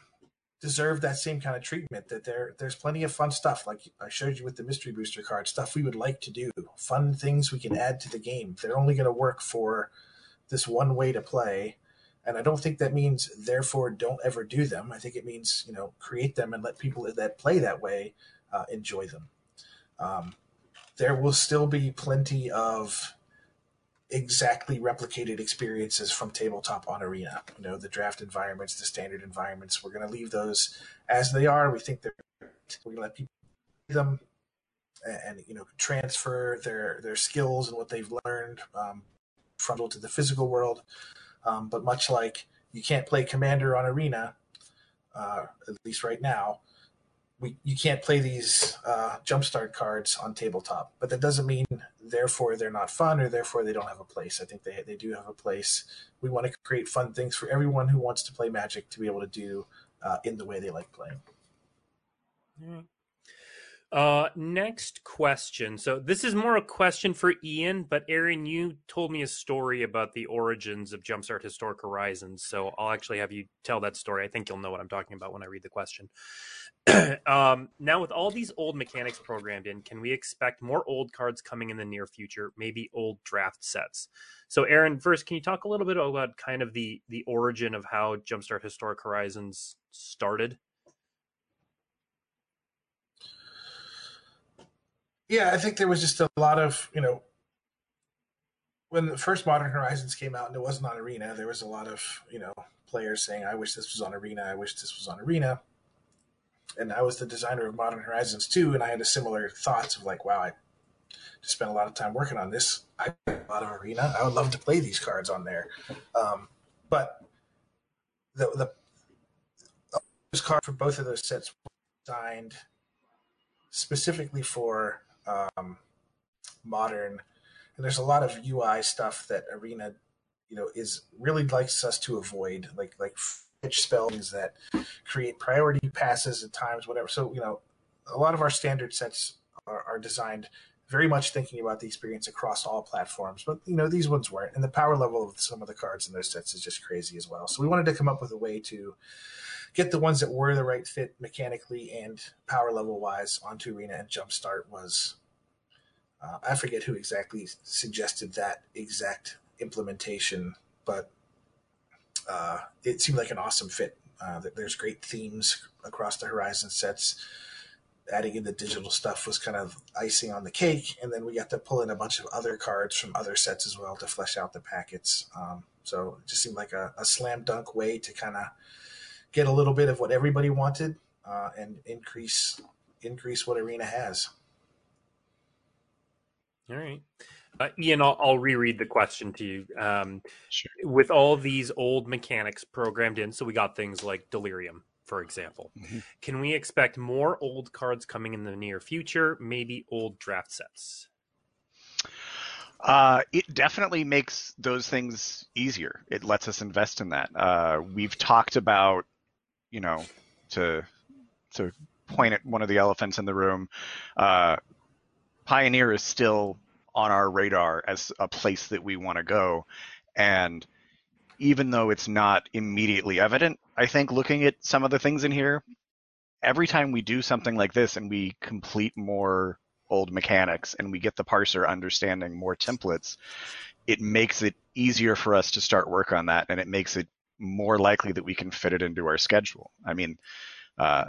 deserve that same kind of treatment. That there there's plenty of fun stuff like I showed you with the mystery booster card stuff we would like to do, fun things we can add to the game. They're only going to work for this one way to play, and I don't think that means therefore don't ever do them. I think it means you know create them and let people that play that way uh, enjoy them. Um, there will still be plenty of exactly replicated experiences from tabletop on arena you know the draft environments the standard environments we're going to leave those as they are we think they're we're going to let people them and, you know transfer their their skills and what they've learned um, frontal to the physical world um, but much like you can't play commander on arena uh, at least right now we you can't play these uh, jumpstart cards on tabletop, but that doesn't mean therefore they're not fun or therefore they don't have a place. I think they they do have a place. We want to create fun things for everyone who wants to play Magic to be able to do uh, in the way they like playing. Uh, next question. So this is more a question for Ian, but Aaron, you told me a story about the origins of Jumpstart Historic Horizons. So I'll actually have you tell that story. I think you'll know what I'm talking about when I read the question. um, now, with all these old mechanics programmed in, can we expect more old cards coming in the near future? Maybe old draft sets. So, Aaron, first, can you talk a little bit about kind of the the origin of how Jumpstart Historic Horizons started? Yeah, I think there was just a lot of, you know, when the first Modern Horizons came out and it wasn't on Arena, there was a lot of, you know, players saying, I wish this was on Arena, I wish this was on Arena. And I was the designer of Modern Horizons too, and I had a similar thoughts of like, wow, I just spent a lot of time working on this. I a lot of Arena. I would love to play these cards on there. Um, but the the this card for both of those sets was designed specifically for um, modern, and there's a lot of UI stuff that Arena, you know, is really likes us to avoid, like like fetch spells that create priority passes at times, whatever. So you know, a lot of our standard sets are, are designed very much thinking about the experience across all platforms, but you know these ones weren't, and the power level of some of the cards in those sets is just crazy as well. So we wanted to come up with a way to get the ones that were the right fit mechanically and power level wise onto Arena and Jumpstart was uh, I forget who exactly suggested that exact implementation, but uh, it seemed like an awesome fit. Uh, there's great themes across the Horizon sets. adding in the digital stuff was kind of icing on the cake, and then we got to pull in a bunch of other cards from other sets as well to flesh out the packets. Um, so it just seemed like a, a slam dunk way to kind of get a little bit of what everybody wanted uh, and increase increase what Arena has. All right. Uh, Ian, I'll, I'll, reread the question to you. Um, sure. With all these old mechanics programmed in, so we got things like Delirium, for example. Mm-hmm. Can we expect more old cards coming in the near future? Maybe old draft sets. Uh, it definitely makes those things easier. It lets us invest in that. Uh, we've talked about, you know, to to point at one of the elephants in the room. Uh, Pioneer is still on our radar as a place that we want to go, and even though it's not immediately evident, I think looking at some of the things in here, every time we do something like this and we complete more old mechanics and we get the parser understanding more templates, it makes it easier for us to start work on that and it makes it more likely that we can fit it into our schedule. I mean, uh,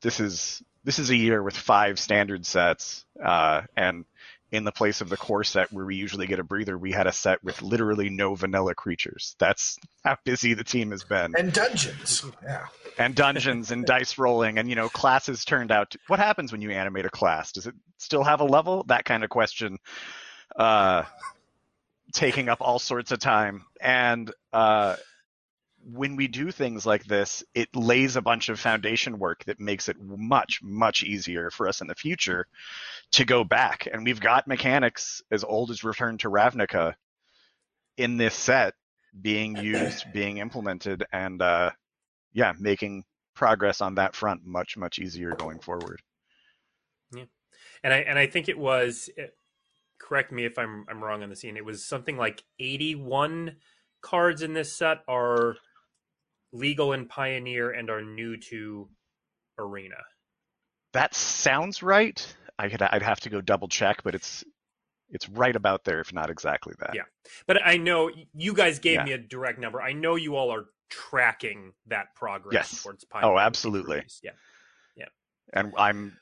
this is this is a year with five standard sets, uh, and in the place of the core set where we usually get a breather, we had a set with literally no vanilla creatures. That's how busy the team has been. And dungeons. Yeah. And dungeons and dice rolling and you know classes turned out to, what happens when you animate a class? Does it still have a level? That kind of question. Uh taking up all sorts of time. And uh when we do things like this, it lays a bunch of foundation work that makes it much, much easier for us in the future to go back. And we've got mechanics as old as Return to Ravnica in this set being used, being implemented, and uh, yeah, making progress on that front much, much easier going forward. Yeah, and I and I think it was. It, correct me if I'm I'm wrong on the scene. It was something like 81 cards in this set are legal and pioneer and are new to arena. That sounds right. I could I'd have to go double check, but it's it's right about there, if not exactly that. Yeah, but I know you guys gave yeah. me a direct number. I know you all are tracking that progress yes. towards oh, Pioneer. Oh, absolutely. Yeah, yeah. And I'm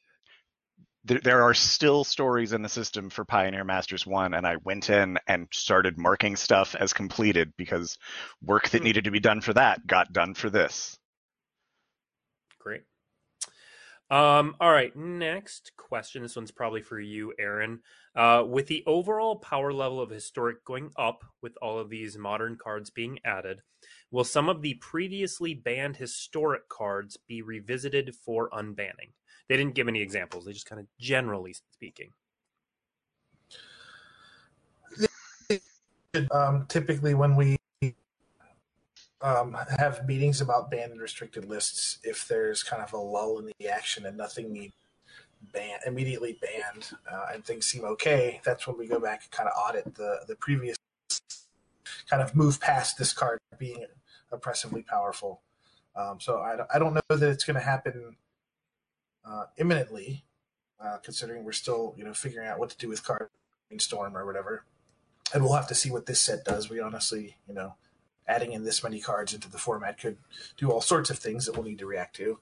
there, there are still stories in the system for Pioneer Masters 1, and I went in and started marking stuff as completed because work that hmm. needed to be done for that got done for this. Great. Um, all right, next question. This one's probably for you, Aaron. Uh, with the overall power level of Historic going up with all of these modern cards being added, will some of the previously banned Historic cards be revisited for unbanning? They didn't give any examples. They just kind of generally speaking. Um, typically, when we um, have meetings about banned and restricted lists, if there's kind of a lull in the action and nothing needs ban immediately banned uh, and things seem okay, that's when we go back and kind of audit the the previous kind of move past this card being oppressively powerful. Um, so I, I don't know that it's going to happen uh, imminently, uh, considering we're still you know figuring out what to do with card storm or whatever. And we'll have to see what this set does. We honestly, you know, adding in this many cards into the format could do all sorts of things that we'll need to react to.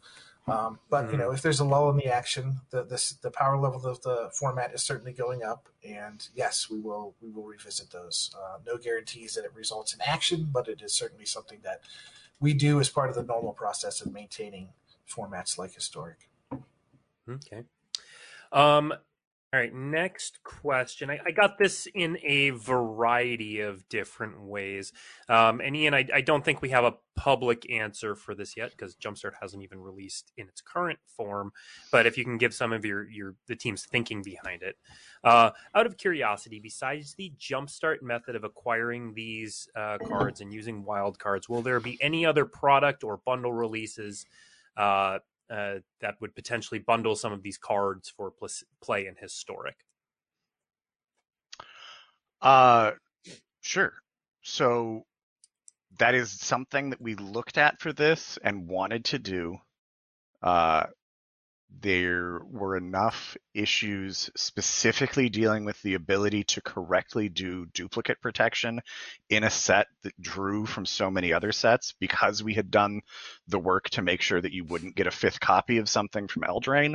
Um, but mm-hmm. you know, if there's a lull in the action, the, the the power level of the format is certainly going up, and yes, we will we will revisit those. Uh, no guarantees that it results in action, but it is certainly something that we do as part of the normal process of maintaining formats like historic. Okay. Um, all right, next question. I, I, got this in a variety of different ways. Um, and Ian, I, I, don't think we have a public answer for this yet because Jumpstart hasn't even released in its current form. But if you can give some of your, your the team's thinking behind it. Uh, out of curiosity, besides the Jumpstart method of acquiring these uh, cards and using wild cards, will there be any other product or bundle releases uh, uh, that would potentially bundle some of these cards for play in historic? Uh, sure. So that is something that we looked at for this and wanted to do. Uh, there were enough issues specifically dealing with the ability to correctly do duplicate protection in a set that drew from so many other sets because we had done the work to make sure that you wouldn't get a fifth copy of something from Eldraine.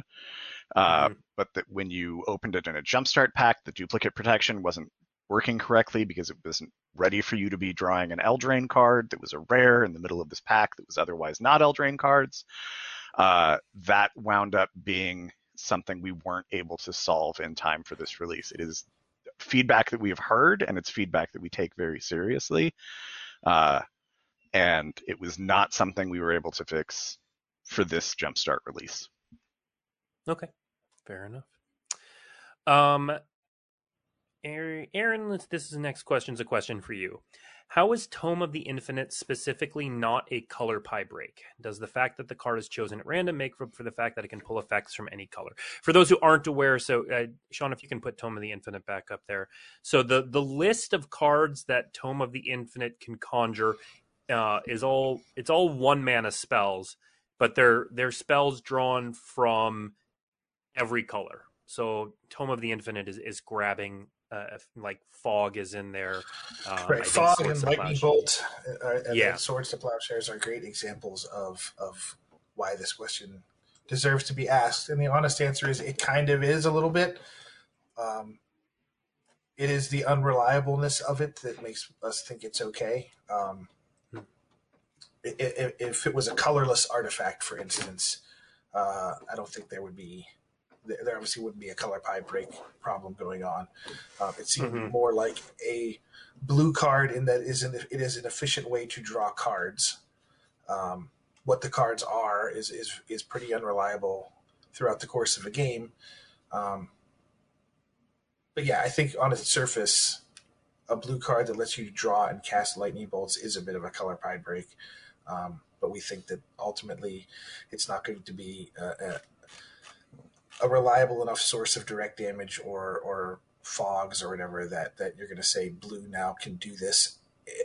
Uh, Mhm. But that when you opened it in a jumpstart pack, the duplicate protection wasn't working correctly because it wasn't ready for you to be drawing an Eldraine card that was a rare in the middle of this pack that was otherwise not Eldraine cards. Uh, that wound up being something we weren't able to solve in time for this release. It is feedback that we have heard, and it's feedback that we take very seriously. Uh, and it was not something we were able to fix for this Jumpstart release. Okay, fair enough. Um, Aaron, this is the next question. Is a question for you. How is Tome of the Infinite specifically not a color pie break? Does the fact that the card is chosen at random make for, for the fact that it can pull effects from any color? For those who aren't aware, so uh, Sean, if you can put Tome of the Infinite back up there. So the the list of cards that Tome of the Infinite can conjure uh, is all it's all one mana spells, but they're they're spells drawn from every color. So Tome of the Infinite is, is grabbing uh, like fog is in there. Um, right, fog and lightning bolt, uh, and Yeah. swords to plowshares are great examples of of why this question deserves to be asked. And the honest answer is, it kind of is a little bit. Um, it is the unreliableness of it that makes us think it's okay. Um, Hmm. i- i- if it was a colorless artifact, for instance, uh, I don't think there would be there obviously wouldn't be a color pie break problem going on. Um, it seemed Mhm. more like a blue card in that is an, it is an efficient way to draw cards. Um, what the cards are is, is is pretty unreliable throughout the course of a game. Um, but yeah, I think on its surface, a blue card that lets you draw and cast lightning bolts is a bit of a color pie break. Um, but we think that ultimately, it's not going to be a, a, a reliable enough source of direct damage or or fogs or whatever that that you're going to say blue now can do this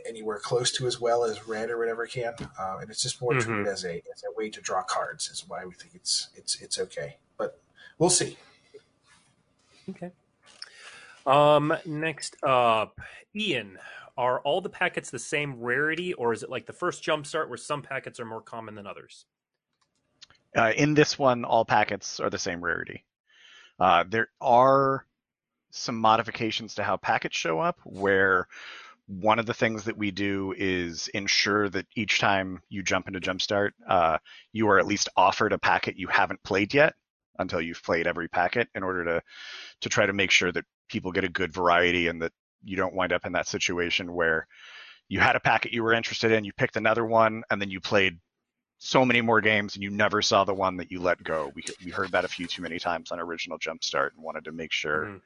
anywhere close to as well as red or whatever can. Um, and it's just more Mhm. treated as a as a way to draw cards. Is why we think it's it's it's okay. But we'll see. Okay. Um, next up, Ian. Are all the packets the same rarity, or is it like the first jumpstart where some packets are more common than others? Uh, in this one, all packets are the same rarity. Uh, there are some modifications to how packets show up, where one of the things that we do is ensure that each time you jump into Jumpstart, uh, you are at least offered a packet you haven't played yet until you've played every packet in order to to try to make sure that people get a good variety and that you don't wind up in that situation where you had a packet you were interested in, you picked another one, and then you played so many more games and you never saw the one that you let go. We we heard that a few too many times on original Jumpstart and wanted to make sure Mhm.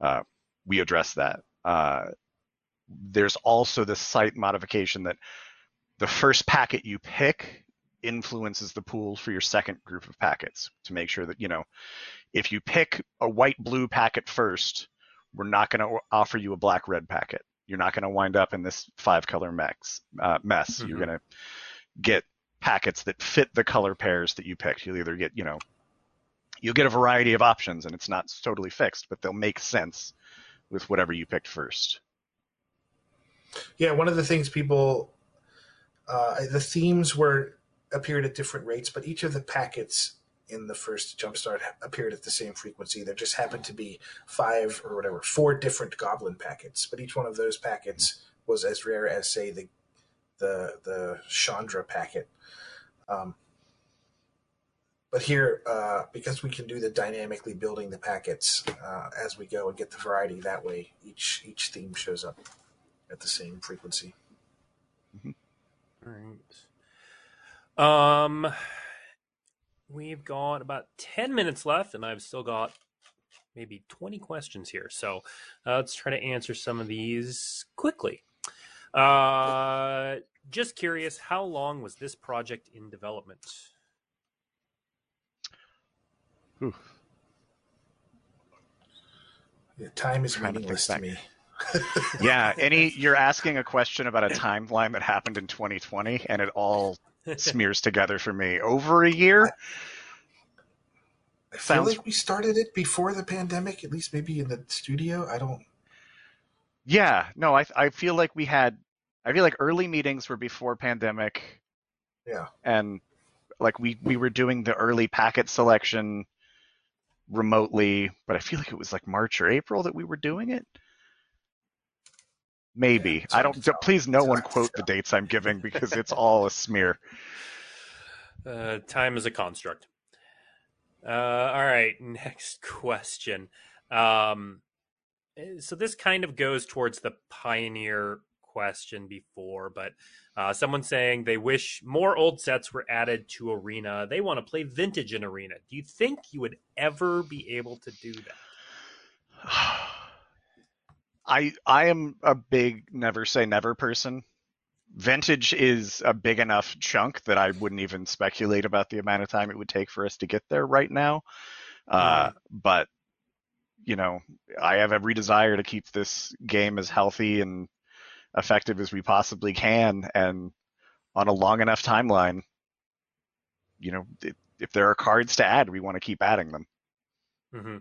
uh, we address that. Uh, there's also the site modification that the first packet you pick influences the pool for your second group of packets to make sure that you know if you pick a white blue packet first we're not going to offer you a black red packet you're not going to wind up in this five color mix, uh, mess you're Mhm. going to get packets that fit the color pairs that you picked you'll either get you know you'll get a variety of options and it's not totally fixed but they'll make sense with whatever you picked first Yeah, one of the things people, uh, the themes were appeared at different rates, but each of the packets in the first Jumpstart appeared at the same frequency. There just happened to be five or whatever, four different Goblin packets, but each one of those packets was as rare as, say, the the the Chandra packet. Um, but here, uh, because we can do the dynamically building the packets uh, as we go and get the variety that way, each each theme shows up at the same frequency. All right. Um, we've got about ten minutes left, and I've still got maybe twenty questions here. So uh, let's try to answer some of these quickly. Uh, just curious, how long was this project in development? Yeah, time is Trying to meaningless to me. yeah any you're asking a question about a timeline that happened in 2020 and it all smears together for me over a year I feel Sounds- like we started it before the pandemic, at least maybe in the studio. I don't. Yeah, no, I I feel like we had I feel like early meetings were before pandemic. Yeah. And like we we were doing the early packet selection remotely, but I feel like it was like March or April that we were doing it. Maybe. it's I don't to tell. please no one quote the dates I'm giving because it's all a smear. Uh, time is a construct. Uh, all right, next question. Um, eh, so this kind of goes towards the pioneer question before, but uh, someone saying they wish more old sets were added to Arena. They want to play vintage in Arena. Do you think you would ever be able to do that? I I am a big never say never person. Vintage is a big enough chunk that I wouldn't even speculate about the amount of time it would take for us to get there right now. Uh, but you know, I have every desire to keep this game as healthy and effective as we possibly can, and on a long enough timeline, you know, if, if there are cards to add, we want to keep adding them. Mm-hmm.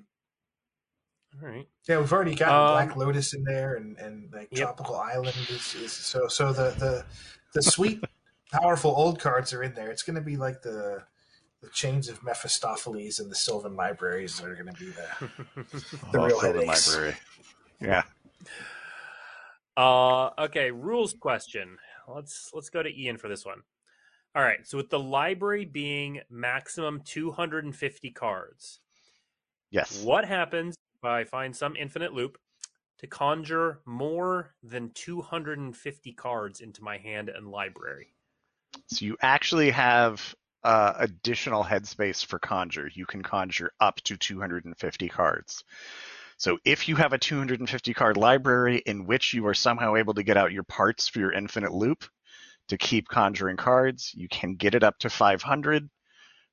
All right. Yeah, we've already got Um, Black Lotus in there, and, and like Yep. Tropical Island is, is so so the the the sweet, powerful old cards are in there. It's going to be like the the chains of Mephistopheles and the Sylvan libraries that are going to be the The real Sylvan headaches. Library. Yeah. Uh, okay, rules question. Let's let's go to Ian for this one. All right, so with the library being maximum 250 cards, Yes. what happens if I find some infinite loop to conjure more than 250 cards into my hand and library? So you actually have uh, additional headspace for conjure. You can conjure up to 250 cards. So if you have a 250 card library in which you are somehow able to get out your parts for your infinite loop to keep conjuring cards, you can get it up to 500.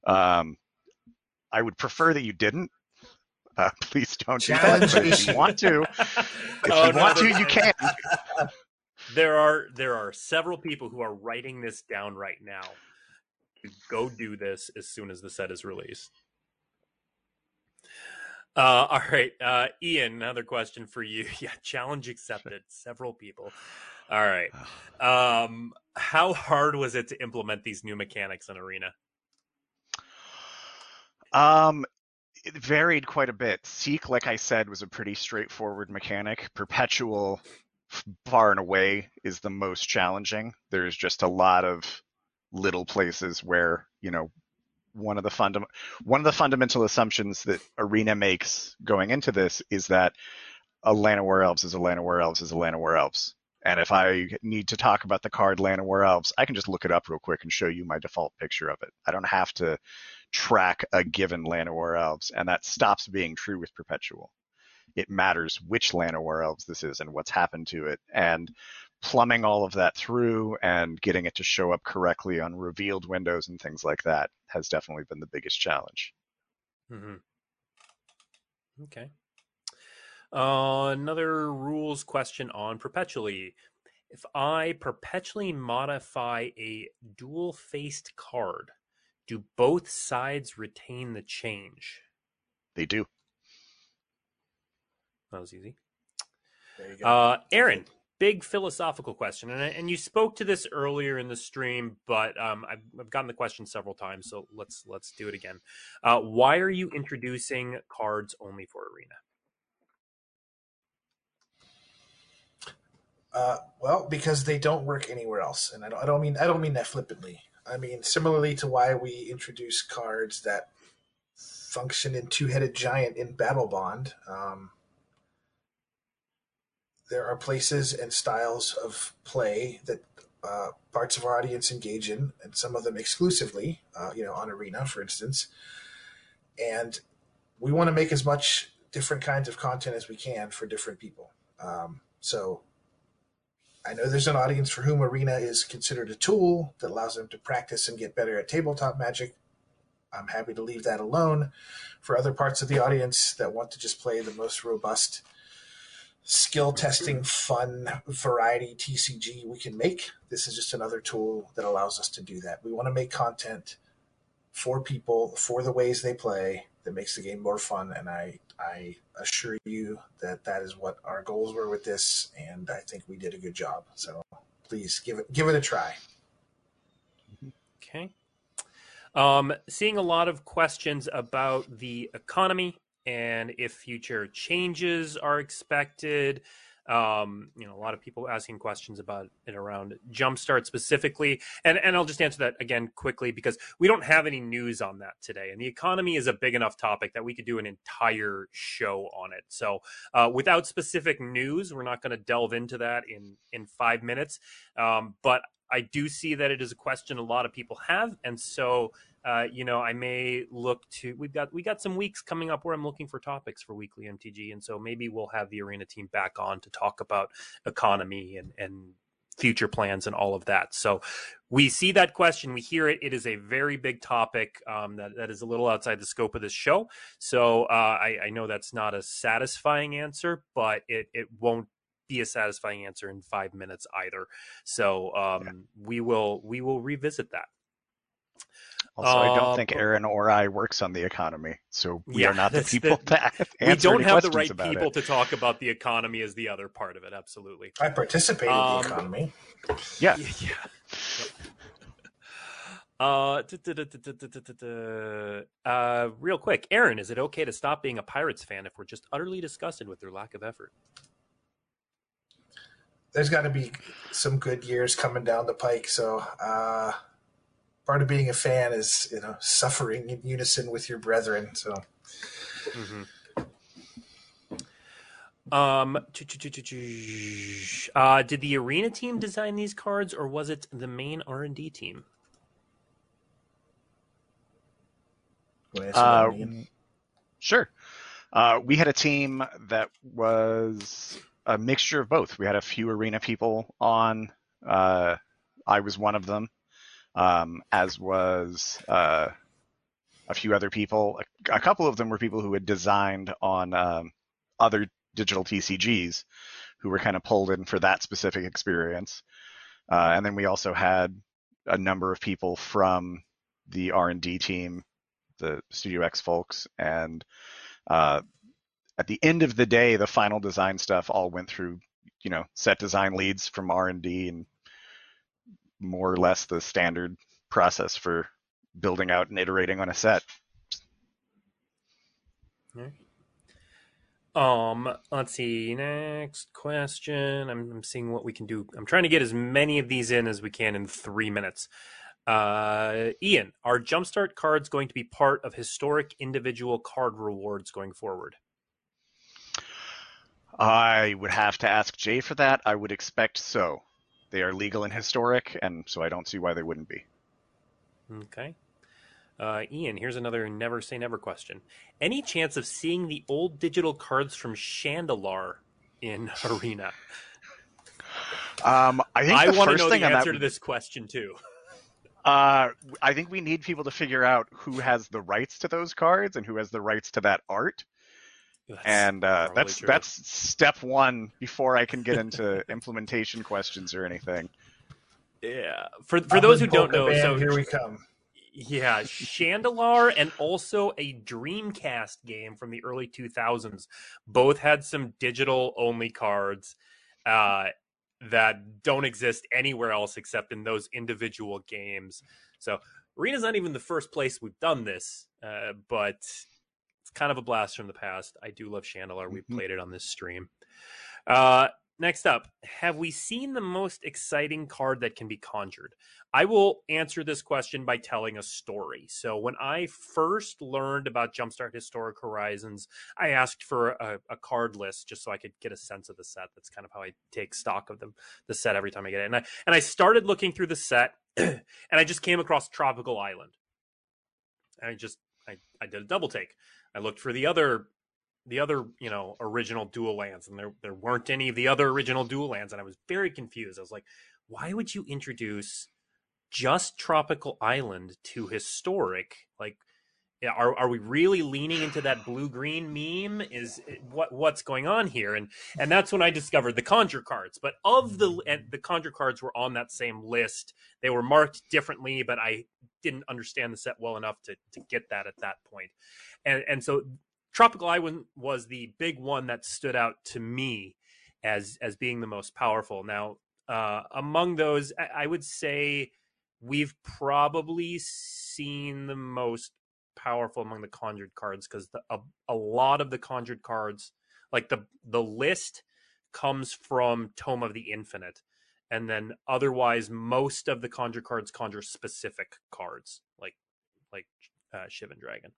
Um, I would prefer that you didn't. Uh, please don't do that. But if you want to, if Oh, you no, want to, you can. There are there are several people who are writing this down right now. to Go do this as soon as the set is released. Uh, all right, uh, Ian. Another question for you. Yeah, challenge accepted. Several people. All right. Um, how hard was it to implement these new mechanics in Arena? Um, it varied quite a bit. Seek, like I said, was a pretty straightforward mechanic. Perpetual, far and away, is the most challenging. There's just a lot of little places where you know one of the fundam- one of the fundamental assumptions that Arena makes going into this is that a Llanowar Elves is a Llanowar Elves is a Llanowar Elves. And if I need to talk about the card Land Llanowar Elves, I can just look it up real quick and show you my default picture of it. I don't have to track a given Land Llanowar Elves, and that stops being true with Perpetual. It matters which Land Llanowar Elves this is and what's happened to it, and plumbing all of that through and getting it to show up correctly on revealed windows and things like that has definitely been the biggest challenge. Mm-hmm. Okay. Uh, another rules question on perpetually. If I perpetually modify a dual faced card, do both sides retain the change? They do. That was easy. There you go. Uh, Aaron, big philosophical question, and and you spoke to this earlier in the stream, but um, I've, I've gotten the question several times, so let's let's do it again. Uh, why are you introducing cards only for Arena? Uh, well, because they don't work anywhere else, and I don't, I don't mean I don't mean that flippantly. I mean similarly to why we introduce cards that function in two-headed giant in Battlebond. Um, there are places and styles of play that uh, parts of our audience engage in, and some of them exclusively. Uh, you know, on Arena, for instance, and we want to make as much different kinds of content as we can for different people. Um, so I know there's an audience for whom Arena is considered a tool that allows them to practice and get better at tabletop magic. I'm happy to leave that alone. For other parts of the audience that want to just play the most robust, skill testing, fun variety TCG we can make, this is just another tool that allows us to do that. We want to make content for people, for the ways they play, that makes the game more fun. And I I assure you that that is what our goals were with this, and I think we did a good job. So please give it give it a try. Okay. Um, seeing a lot of questions about the economy and if future changes are expected. Um, you know, a lot of people asking questions about it around Jumpstart specifically, and and I'll just answer that again quickly because we don't have any news on that today, and the economy is a big enough topic that we could do an entire show on it. So, uh, without specific news, we're not going to delve into that in in five minutes. Um, but I do see that it is a question a lot of people have, and so uh, you know, I may look to. We've got we got some weeks coming up where I'm looking for topics for weekly MTG, and so maybe we'll have the arena team back on to talk about economy and and future plans and all of that. So we see that question, we hear it. It is a very big topic um, that that is a little outside the scope of this show. So uh, I, I know that's not a satisfying answer, but it it won't be a satisfying answer in five minutes either. So um, yeah. we will we will revisit that. Also, uh, I don't think uh, Aaron or I works on the economy, so we yeah, are not the people the, to We don't have the right people it. to talk about the economy as the other part of it. Absolutely. I participate um, in the economy. Yeah. Yeah. Uh, uh, real quick, Aaron, is it okay to stop being a Pirates fan if we're just utterly disgusted with their lack of effort? There's got to be some good years coming down the pike, so uh, part of being a fan is you know suffering in unison with your brethren. So. Mm-hmm. Um, uh, did the arena team design these cards, or was it the main R and D team? Uh, sure. Uh, we had a team that was a mixture of both. We had a few arena people on. Uh, I was one of them um, as was uh, a few other people. A, a, couple of them were people who had designed on um, other digital TCGs, who were kind of pulled in for that specific experience. Uh, and then we also had a number of people from the R&D team, the Studio X folks, and uh, at the end of the day, the final design stuff all went through, you know, set design leads from R&D and more or less the standard process for building out and iterating on a set. Um, let's see. Next question. I'm, I'm, seeing what we can do. I'm trying to get as many of these in as we can in three minutes. Uh, Ian, are Jumpstart cards going to be part of historic individual card rewards going forward? I would have to ask Jay for that. I would expect so. They are legal and historic, and so I don't see why they wouldn't be. Okay. Uh, Ian, here's another never say never question. Any chance of seeing the old digital cards from Shandalar in Arena? Um, I think I want to know the answer that... to this question too. Uh, I think we need people to figure out who has the rights to those cards and who has the rights to that art. That's and uh, that's true. that's step one before I can get into implementation questions or anything. Yeah, for for those who don't know, so here we come. Yeah, Shandalar and also a Dreamcast game from the early 2000s both had some digital only cards uh, that don't exist anywhere else except in those individual games. So Arena's not even the first place we've done this, uh, but it's kind of a blast from the past. I do love Shandalar. We mm-hmm. played it on this stream. Uh, next up, have we seen the most exciting card that can be conjured? I will answer this question by telling a story. So, when I first learned about Jumpstart Historic Horizons, I asked for a, a, card list just so I could get a sense of the set. That's kind of how I take stock of the, the set every time I get it. And I, and I started looking through the set, and I just came across Tropical Island. And I just I, I did a double take. I looked for the other the other you know original dual lands and there there weren't any of the other original dual lands and I was very confused. I was like, why would you introduce just tropical island to historic like are are we really leaning into that blue green meme? Is what what's going on here? And and that's when I discovered the conjure cards. But of the and the conjure cards were on that same list. They were marked differently, but I didn't understand the set well enough to to get that at that point. And and so Tropical Island was the big one that stood out to me as as being the most powerful. Now, uh, among those, I, I would say we've probably seen the most powerful among the conjured cards because a, a lot of the conjured cards, like the the list, comes from Tome of the Infinite, and then otherwise most of the conjure cards conjure specific cards, like like uh, Shivan Dragon.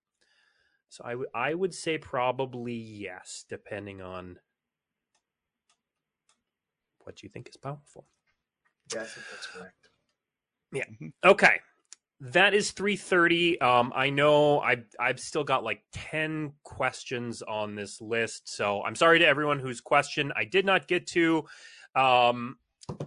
So I would I would say probably yes, depending on what you think is powerful. Yeah, I think that's correct. Yeah. Mm-hmm. Okay. That is 330. Um, I know I've, I've still got like 10 questions on this list. So I'm sorry to everyone whose question I did not get to. Um,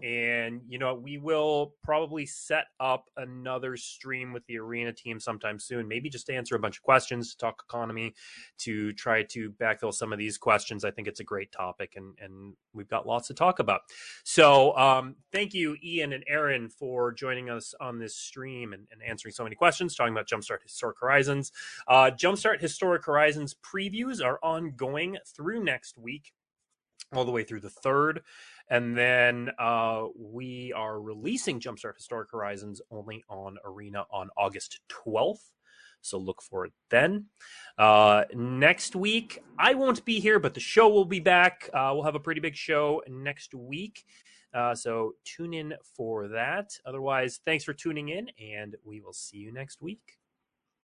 and you know we will probably set up another stream with the arena team sometime soon maybe just to answer a bunch of questions to talk economy to try to backfill some of these questions i think it's a great topic and and we've got lots to talk about so um, thank you ian and aaron for joining us on this stream and, and answering so many questions talking about jumpstart historic horizons uh, jumpstart historic horizons previews are ongoing through next week all the way through the third. And then uh, we are releasing Jumpstart Historic Horizons only on Arena on August 12th. So look for it then. Uh, next week, I won't be here, but the show will be back. Uh, we'll have a pretty big show next week. Uh, so tune in for that. Otherwise, thanks for tuning in, and we will see you next week.